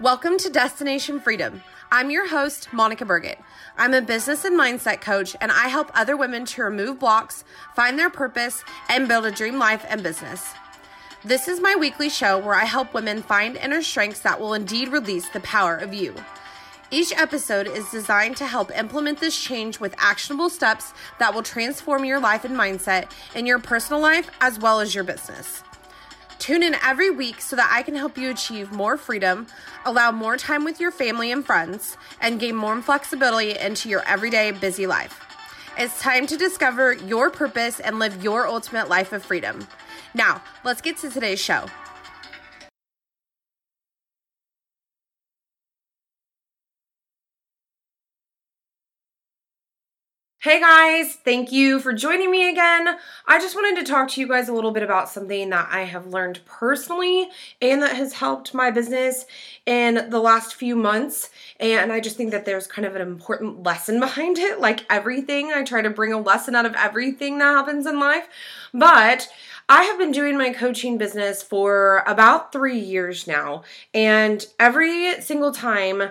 Welcome to Destination Freedom. I'm your host, Monica Burgat. I'm a business and mindset coach, and I help other women to remove blocks, find their purpose, and build a dream life and business. This is my weekly show where I help women find inner strengths that will indeed release the power of you. Each episode is designed to help implement this change with actionable steps that will transform your life and mindset in your personal life as well as your business. Tune in every week so that I can help you achieve more freedom, allow more time with your family and friends, and gain more flexibility into your everyday busy life. It's time to discover your purpose and live your ultimate life of freedom. Now, let's get to today's show. Hey guys, thank you for joining me again. I just wanted to talk to you guys a little bit about something that I have learned personally and that has helped my business in the last few months. And I just think that there's kind of an important lesson behind it. Like everything, I try to bring a lesson out of everything that happens in life. But I have been doing my coaching business for about three years now. And every single time,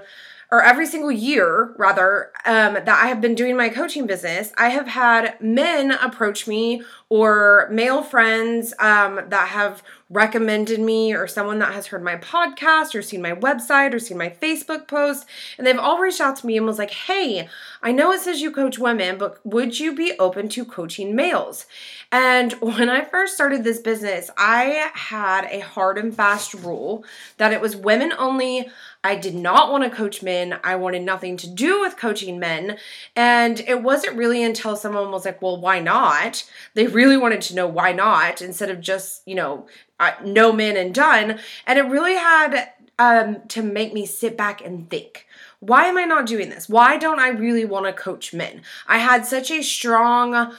or every single year rather um, that i have been doing my coaching business i have had men approach me or male friends um, that have recommended me or someone that has heard my podcast or seen my website or seen my facebook post. And they've all reached out to me and was like hey i know it says you coach women but would you be open to coaching males? And when i first started this business i had a hard and fast rule that it was women only I did not want to coach men. I wanted nothing to do with coaching men. And it wasn't really until someone was like, well, why not? They really wanted to know why not instead of just, you know, uh, no men and done. And it really had um, to make me sit back and think why am I not doing this? Why don't I really want to coach men? I had such a strong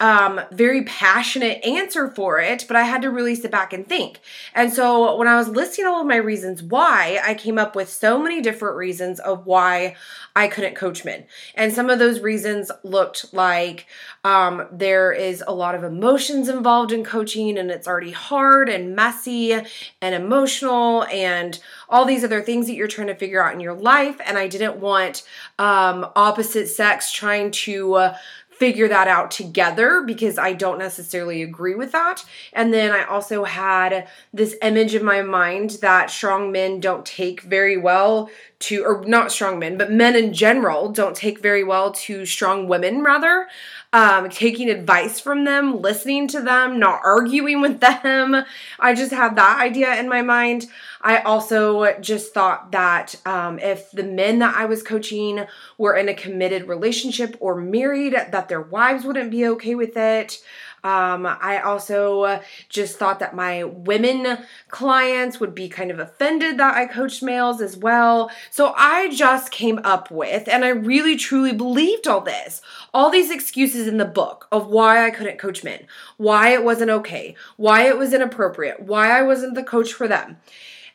um, very passionate answer for it, but I had to really sit back and think. And so when I was listing all of my reasons why, I came up with so many different reasons of why I couldn't coach men. And some of those reasons looked like um, there is a lot of emotions involved in coaching, and it's already hard and messy and emotional, and all these other things that you're trying to figure out in your life. And I didn't want um, opposite sex trying to uh, figure that out together because I don't necessarily agree with that. And then I also had this image in my mind that strong men don't take very well to, or not strong men, but men in general don't take very well to strong women, rather. Um, taking advice from them, listening to them, not arguing with them. I just had that idea in my mind. I also just thought that um, if the men that I was coaching were in a committed relationship or married, that their wives wouldn't be okay with it. Um, I also just thought that my women clients would be kind of offended that I coached males as well. So I just came up with, and I really truly believed all this, all these excuses in the book of why I couldn't coach men, why it wasn't okay, why it was inappropriate, why I wasn't the coach for them.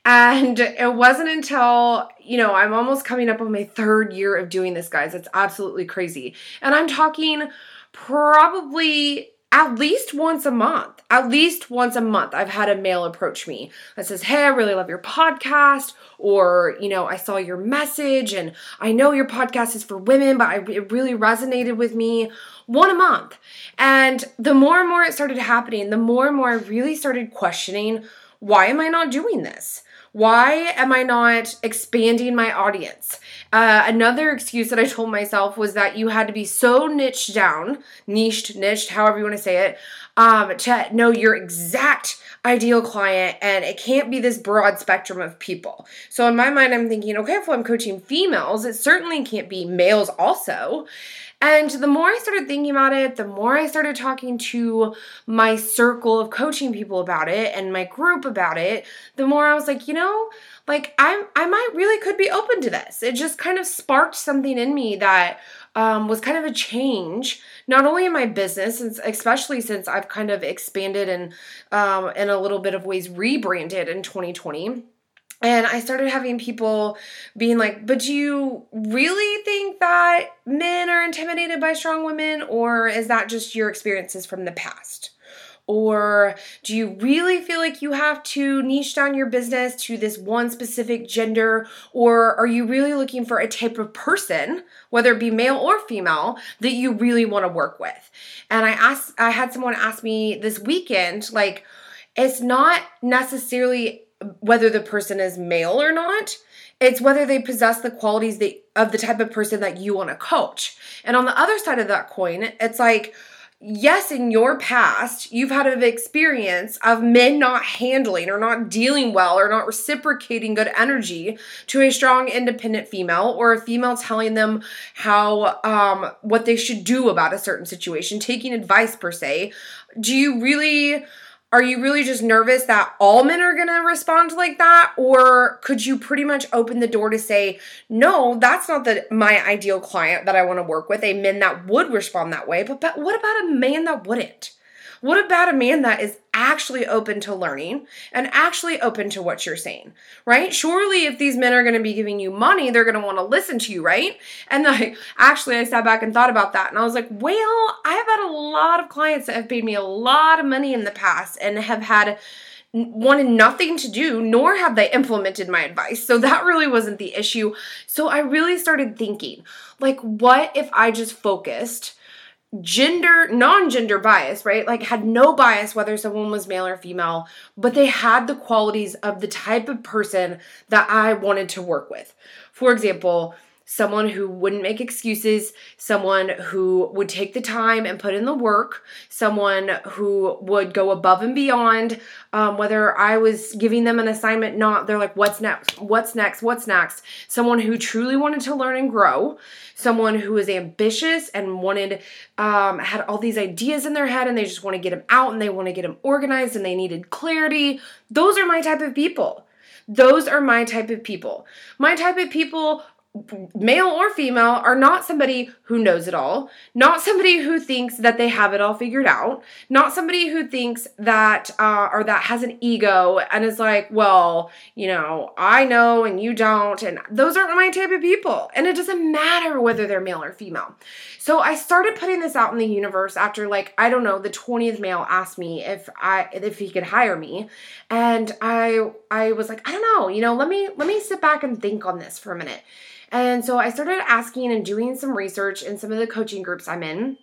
And it wasn't until, you know, I'm almost coming up on my third year of doing this, guys. It's absolutely crazy. And I'm talking probably at least once a month. At least once a month, I've had a male approach me that says, Hey, I really love your podcast. Or, you know, I saw your message and I know your podcast is for women, but I, it really resonated with me. One a month. And the more and more it started happening, the more and more I really started questioning why am I not doing this? Why am I not expanding my audience? Uh, another excuse that I told myself was that you had to be so niched down, niched, niched, however you want to say it, um, to know your exact ideal client and it can't be this broad spectrum of people. So in my mind, I'm thinking, okay, if I'm coaching females, it certainly can't be males also. And the more I started thinking about it, the more I started talking to my circle of coaching people about it and my group about it, the more I was like, you know, like I I might really could be open to this. It just kind of sparked something in me that um, was kind of a change, not only in my business, especially since I've kind of expanded and um, in a little bit of ways rebranded in 2020 and I started having people being like, but do you really think that men are intimidated by strong women, or is that just your experiences from the past? Or do you really feel like you have to niche down your business to this one specific gender? Or are you really looking for a type of person, whether it be male or female, that you really want to work with? And I asked, I had someone ask me this weekend, like, it's not necessarily whether the person is male or not it's whether they possess the qualities that, of the type of person that you want to coach. And on the other side of that coin, it's like, yes, in your past, you've had an experience of men not handling or not dealing well or not reciprocating good energy to a strong, independent female, or a female telling them how, um, what they should do about a certain situation, taking advice per se. Do you really are you really just nervous that all men are going to respond like that? Or could you pretty much open the door to say no that's not the my ideal client that i want to work with a man that would respond that way but, but what about a man that wouldn't what about a man that is actually open to learning and actually open to what you're saying, right? Surely, if these men are going to be giving you money, they're going to want to listen to you, right? And like, actually, I sat back and thought about that, and I was like, well, I've had a lot of clients that have paid me a lot of money in the past and have had wanted nothing to do, nor have they implemented my advice. So that really wasn't the issue. So I really started thinking, like, what if I just focused? Gender non-gender bias right? Like had no bias whether someone was male or female but they had the qualities of the type of person that i wanted to work with. For example someone who wouldn't make excuses, someone who would take the time and put in the work, someone who would go above and beyond. Um, whether I was giving them an assignment, not, they're like, what's next? What's next? What's next? Someone who truly wanted to learn and grow, someone who was ambitious and wanted, um, had all these ideas in their head and they just want to get them out and they want to get them organized and they needed clarity. Those are my type of people. Those are my type of people. My type of people male or female, are not somebody who knows it all, not somebody who thinks that they have it all figured out, not somebody who thinks that, uh, or that has an ego and is like, well, you know, I know and you don't. And those aren't my type of people. And it doesn't matter whether they're male or female. So I started putting this out in the universe after, like, I don't know, the 20th male asked me if I, if he could hire me. And I, I was like, I don't know, you know, let me, let me sit back and think on this for a minute. And so I started asking and doing some research in some of the coaching groups I'm in.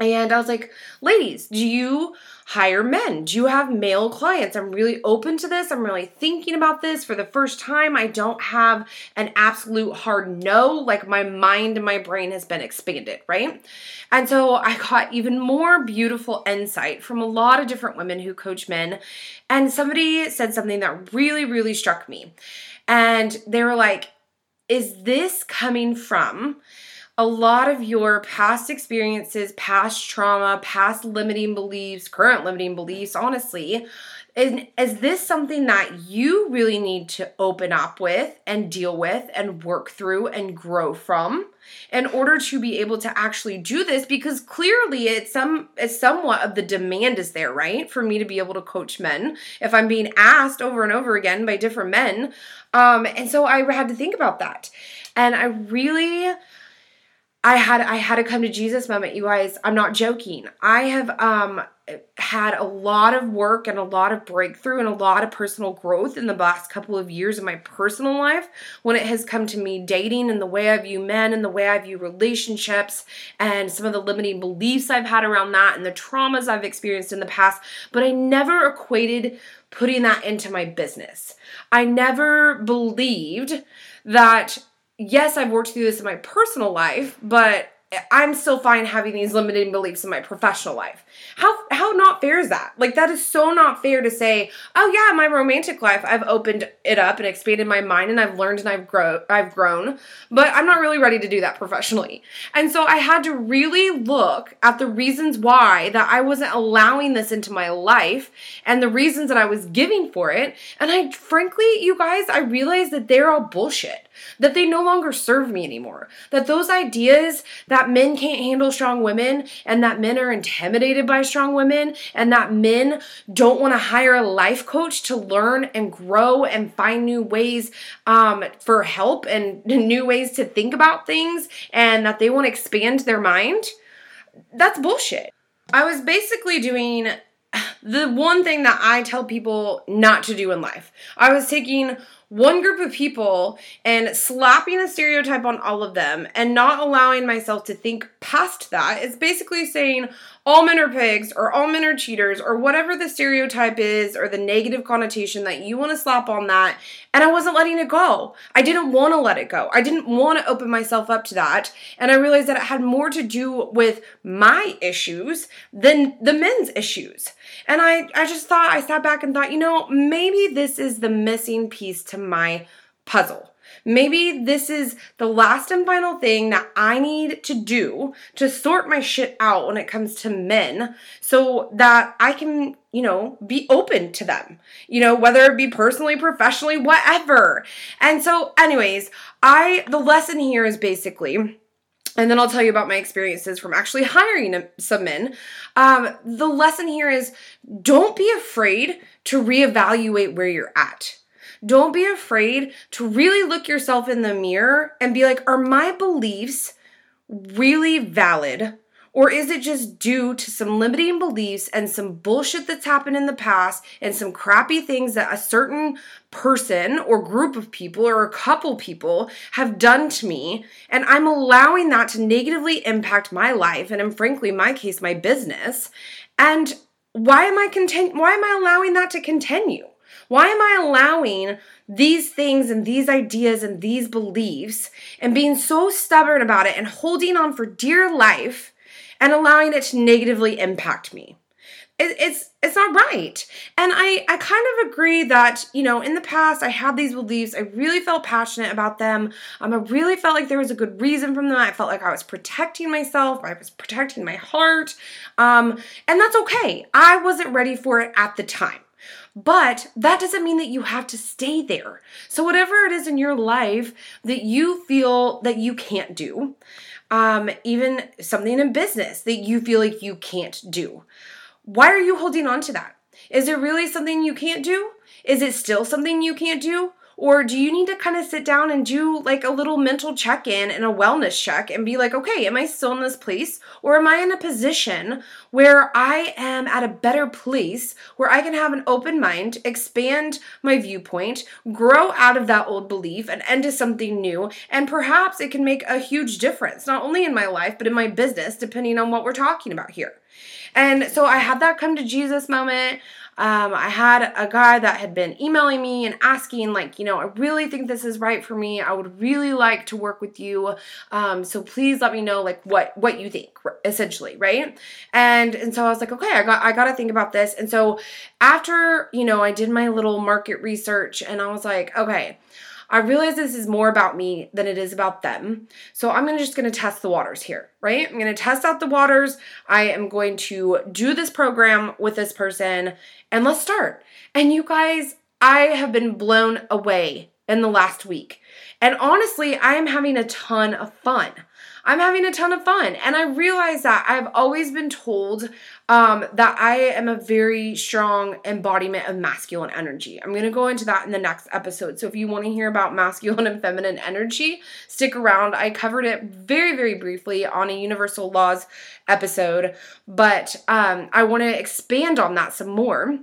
And I was like, ladies, do you hire men? Do you have male clients? I'm really open to this. I'm really thinking about this for the first time. I don't have an absolute hard no. Like my mind and my brain has been expanded, right? And so I got even more beautiful insight from a lot of different women who coach men. And somebody said something that really, really struck me. And they were like, is this coming from a lot of your past experiences, past trauma, past limiting beliefs, current limiting beliefs, honestly? Is, is this something that you really need to open up with and deal with and work through and grow from in order to be able to actually do this? Because clearly it's some it's somewhat of the demand is there, right? For me to be able to coach men if I'm being asked over and over again by different men. Um, and so I had to think about that. And I really I had I had a come to Jesus moment, you guys. I'm not joking. I have um had a lot of work and a lot of breakthrough and a lot of personal growth in the last couple of years in my personal life when it has come to me dating and the way I view men and the way I view relationships and some of the limiting beliefs I've had around that and the traumas I've experienced in the past. But I never equated putting that into my business. I never believed that yes, I've worked through this in my personal life, but I'm still fine having these limiting beliefs in my professional life. How how not fair is that? Like that is so not fair to say, "Oh yeah, my romantic life, I've opened it up and expanded my mind and I've learned and I've grown I've grown, but I'm not really ready to do that professionally." And so I had to really look at the reasons why that I wasn't allowing this into my life and the reasons that I was giving for it. And I frankly, you guys, I realized that they're all bullshit that they no longer serve me anymore. That those ideas that men can't handle strong women and that men are intimidated by strong women and that men don't want to hire a life coach to learn and grow and find new ways um, for help and new ways to think about things and that they want to expand their mind. That's bullshit. I was basically doing the one thing that I tell people not to do in life. I was taking one group of people and slapping a stereotype on all of them and not allowing myself to think past that is basically saying all men are pigs or all men are cheaters or whatever the stereotype is or the negative connotation that you want to slap on that. And I wasn't letting it go. I didn't want to let it go. I didn't want to open myself up to that. And I realized that it had more to do with my issues than the men's issues. And I, I just thought, I sat back and thought, you know, maybe this is the missing piece to my puzzle. Maybe this is the last and final thing that I need to do to sort my shit out when it comes to men so that I can, you know, be open to them, you know, whether it be personally, professionally, whatever. And so, anyways, I, the lesson here is basically, and then I'll tell you about my experiences from actually hiring some men. Um, the lesson here is don't be afraid to reevaluate where you're at. Don't be afraid to really look yourself in the mirror and be like, are my beliefs really valid? Or is it just due to some limiting beliefs and some bullshit that's happened in the past and some crappy things that a certain person or group of people or a couple people have done to me? And I'm allowing that to negatively impact my life and, in frankly, my case, my business. And why am I content? Why am I allowing that to continue? Why am I allowing these things and these ideas and these beliefs and being so stubborn about it and holding on for dear life and allowing it to negatively impact me? It, it's it's not right. And I I kind of agree that, you know, in the past I had these beliefs. I really felt passionate about them. Um, I really felt like there was a good reason from them. I felt like I was protecting myself. I was protecting my heart. Um, and that's okay. I wasn't ready for it at the time. But that doesn't mean that you have to stay there. So, whatever it is in your life that you feel that you can't do, um, even something in business that you feel like you can't do, why are you holding on to that? Is it really something you can't do? Is it still something you can't do? Or do you need to kind of sit down and do like a little mental check in and a wellness check and be like, okay, am I still in this place? Or am I in a position where I am at a better place where I can have an open mind, expand my viewpoint, grow out of that old belief and into something new? And perhaps it can make a huge difference, not only in my life, but in my business, depending on what we're talking about here. And so I had that come to Jesus moment. Um, I had a guy that had been emailing me and asking, like, you know, I really think this is right for me. I would really like to work with you. Um, so please let me know, like, what what you think, essentially, right? And and so I was like, okay, I got I got to think about this. And so after you know, I did my little market research, and I was like, okay. I realize this is more about me than it is about them. So I'm just going to test the waters here, right? I'm going to test out the waters. I am going to do this program with this person and let's start. And you guys, I have been blown away in the last week. And honestly, I am having a ton of fun. I'm having a ton of fun. And I realize that I've always been told um, that I am a very strong embodiment of masculine energy. I'm going to go into that in the next episode. So if you want to hear about masculine and feminine energy, stick around. I covered it very, very briefly on a Universal Laws episode, but um, I want to expand on that some more.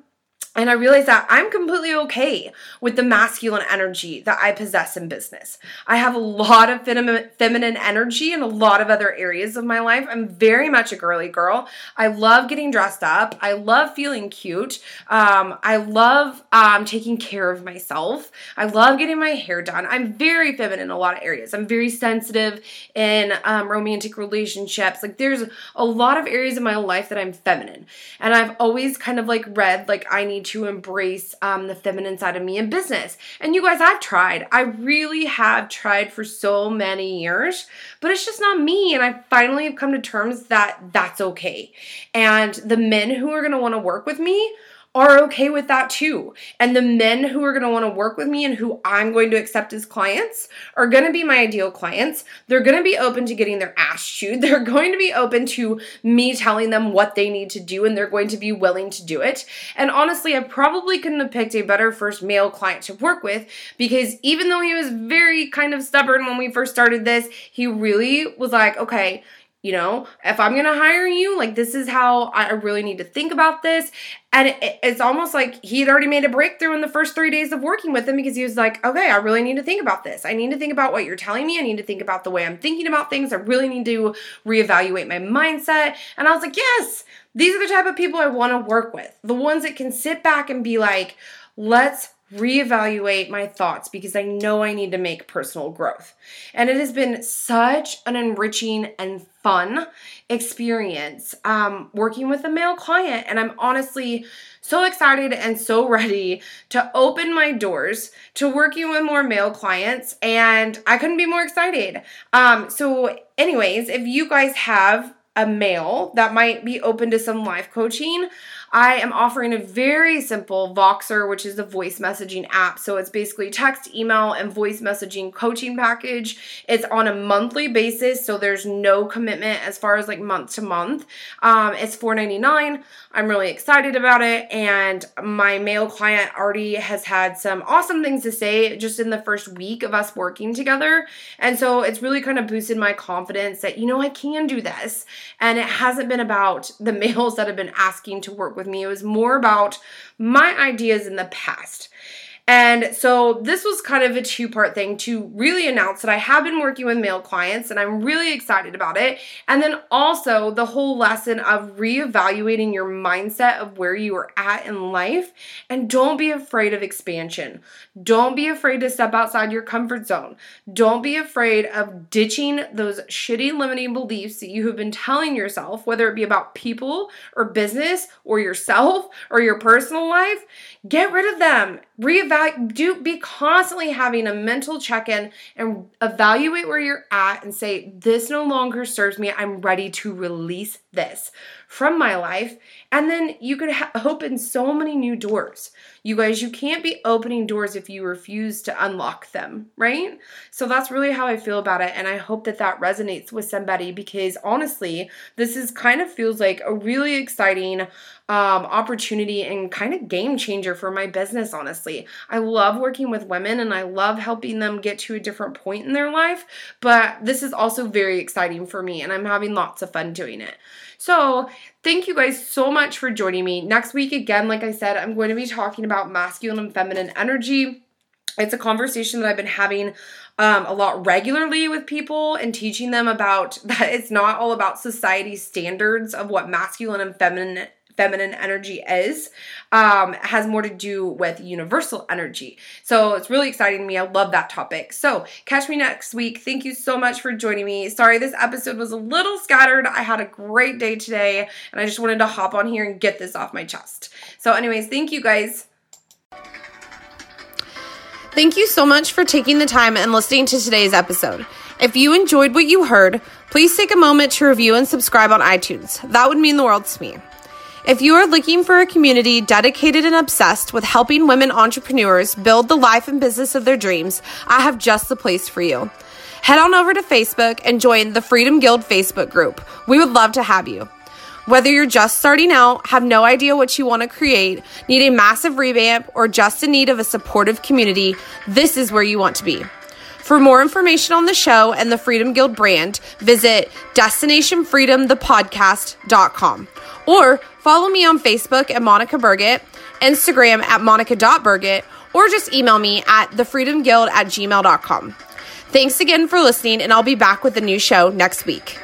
And I realized that I'm completely okay with the masculine energy that I possess in business. I have a lot of fem- feminine energy in a lot of other areas of my life. I'm very much a girly girl. I love getting dressed up. I love feeling cute. Um, I love um, taking care of myself. I love getting my hair done. I'm very feminine in a lot of areas. I'm very sensitive in um, romantic relationships. Like there's a lot of areas in my life that I'm feminine. And I've always kind of like read, like, I need to embrace um, the feminine side of me in business. And you guys, I've tried. I really have tried for so many years, but it's just not me. And I finally have come to terms that that's okay. And the men who are going to want to work with me are okay with that too. And the men who are going to want to work with me and who I'm going to accept as clients are going to be my ideal clients. They're going to be open to getting their ass chewed. They're going to be open to me telling them what they need to do and they're going to be willing to do it. And honestly, I probably couldn't have picked a better first male client to work with because even though he was very kind of stubborn when we first started this, he really was like, okay, You know, if I'm gonna hire you, like this is how I really need to think about this. And it, it's almost like he had already made a breakthrough in the first three days of working with him because he was like, okay, I really need to think about this. I need to think about what you're telling me. I need to think about the way I'm thinking about things. I really need to reevaluate my mindset. And I was like, yes, these are the type of people I wanna work with. The ones that can sit back and be like, let's reevaluate my thoughts because I know I need to make personal growth. And it has been such an enriching and fun experience um, working with a male client. And I'm honestly so excited and so ready to open my doors to working with more male clients. And I couldn't be more excited. Um, so, anyways, if you guys have a male that might be open to some life coaching, I am offering a very simple Voxer, which is a voice messaging app. So it's basically text, email, and voice messaging coaching package. It's on a monthly basis, so there's no commitment as far as like month to month. Um, it's $4.99. I'm really excited about it, and my male client already has had some awesome things to say just in the first week of us working together. And so it's really kind of boosted my confidence that, you know, I can do this. And it hasn't been about the males that have been asking to work with me, it was more about my ideas in the past. And so this was kind of a two part thing to really announce that I have been working with male clients and I'm really excited about it. And then also the whole lesson of reevaluating your mindset of where you are at in life. And don't be afraid of expansion. Don't be afraid to step outside your comfort zone. Don't be afraid of ditching those shitty limiting beliefs that you have been telling yourself, whether it be about people or business or yourself or your personal life. Get rid of them. Reevaluate, do be constantly having a mental check-in and evaluate where you're at and say, this no longer serves me. I'm ready to release this from my life. And then you could ha- open so many new doors. You guys, you can't be opening doors if you refuse to unlock them, right? So that's really how I feel about it. And I hope that that resonates with somebody because honestly, this is kind of feels like a really exciting um, opportunity and kind of game changer for my business, honestly. I love working with women and I love helping them get to a different point in their life, but this is also very exciting for me and I'm having lots of fun doing it. So, thank you guys so much for joining me. Next week, again, like I said, I'm going to be talking about masculine and feminine energy. It's a conversation that I've been having um, a lot regularly with people and teaching them about that it's not all about society standards of what masculine and feminine feminine energy is um, has more to do with universal energy. So it's really exciting to me. I love that topic. So catch me next week. Thank you so much for joining me. Sorry, this episode was a little scattered. I had a great day today and I just wanted to hop on here and get this off my chest. So, anyways, thank you guys. Thank you so much for taking the time and listening to today's episode. If you enjoyed what you heard, please take a moment to review and subscribe on iTunes. That would mean the world to me. If you are looking for a community dedicated and obsessed with helping women entrepreneurs build the life and business of their dreams, I have just the place for you. Head on over to Facebook and join the Freedom Guild Facebook group. We would love to have you. Whether you're just starting out, have no idea what you want to create, need a massive revamp, or just in need of a supportive community, this is where you want to be. For more information on the show and the Freedom Guild brand, visit destinationfreedomthepodcast.com or follow me on Facebook at Monica Burgat, Instagram at monica.burgat, or just email me at thefreedomguild at gmail.com. Thanks again for listening, and I'll be back with a new show next week.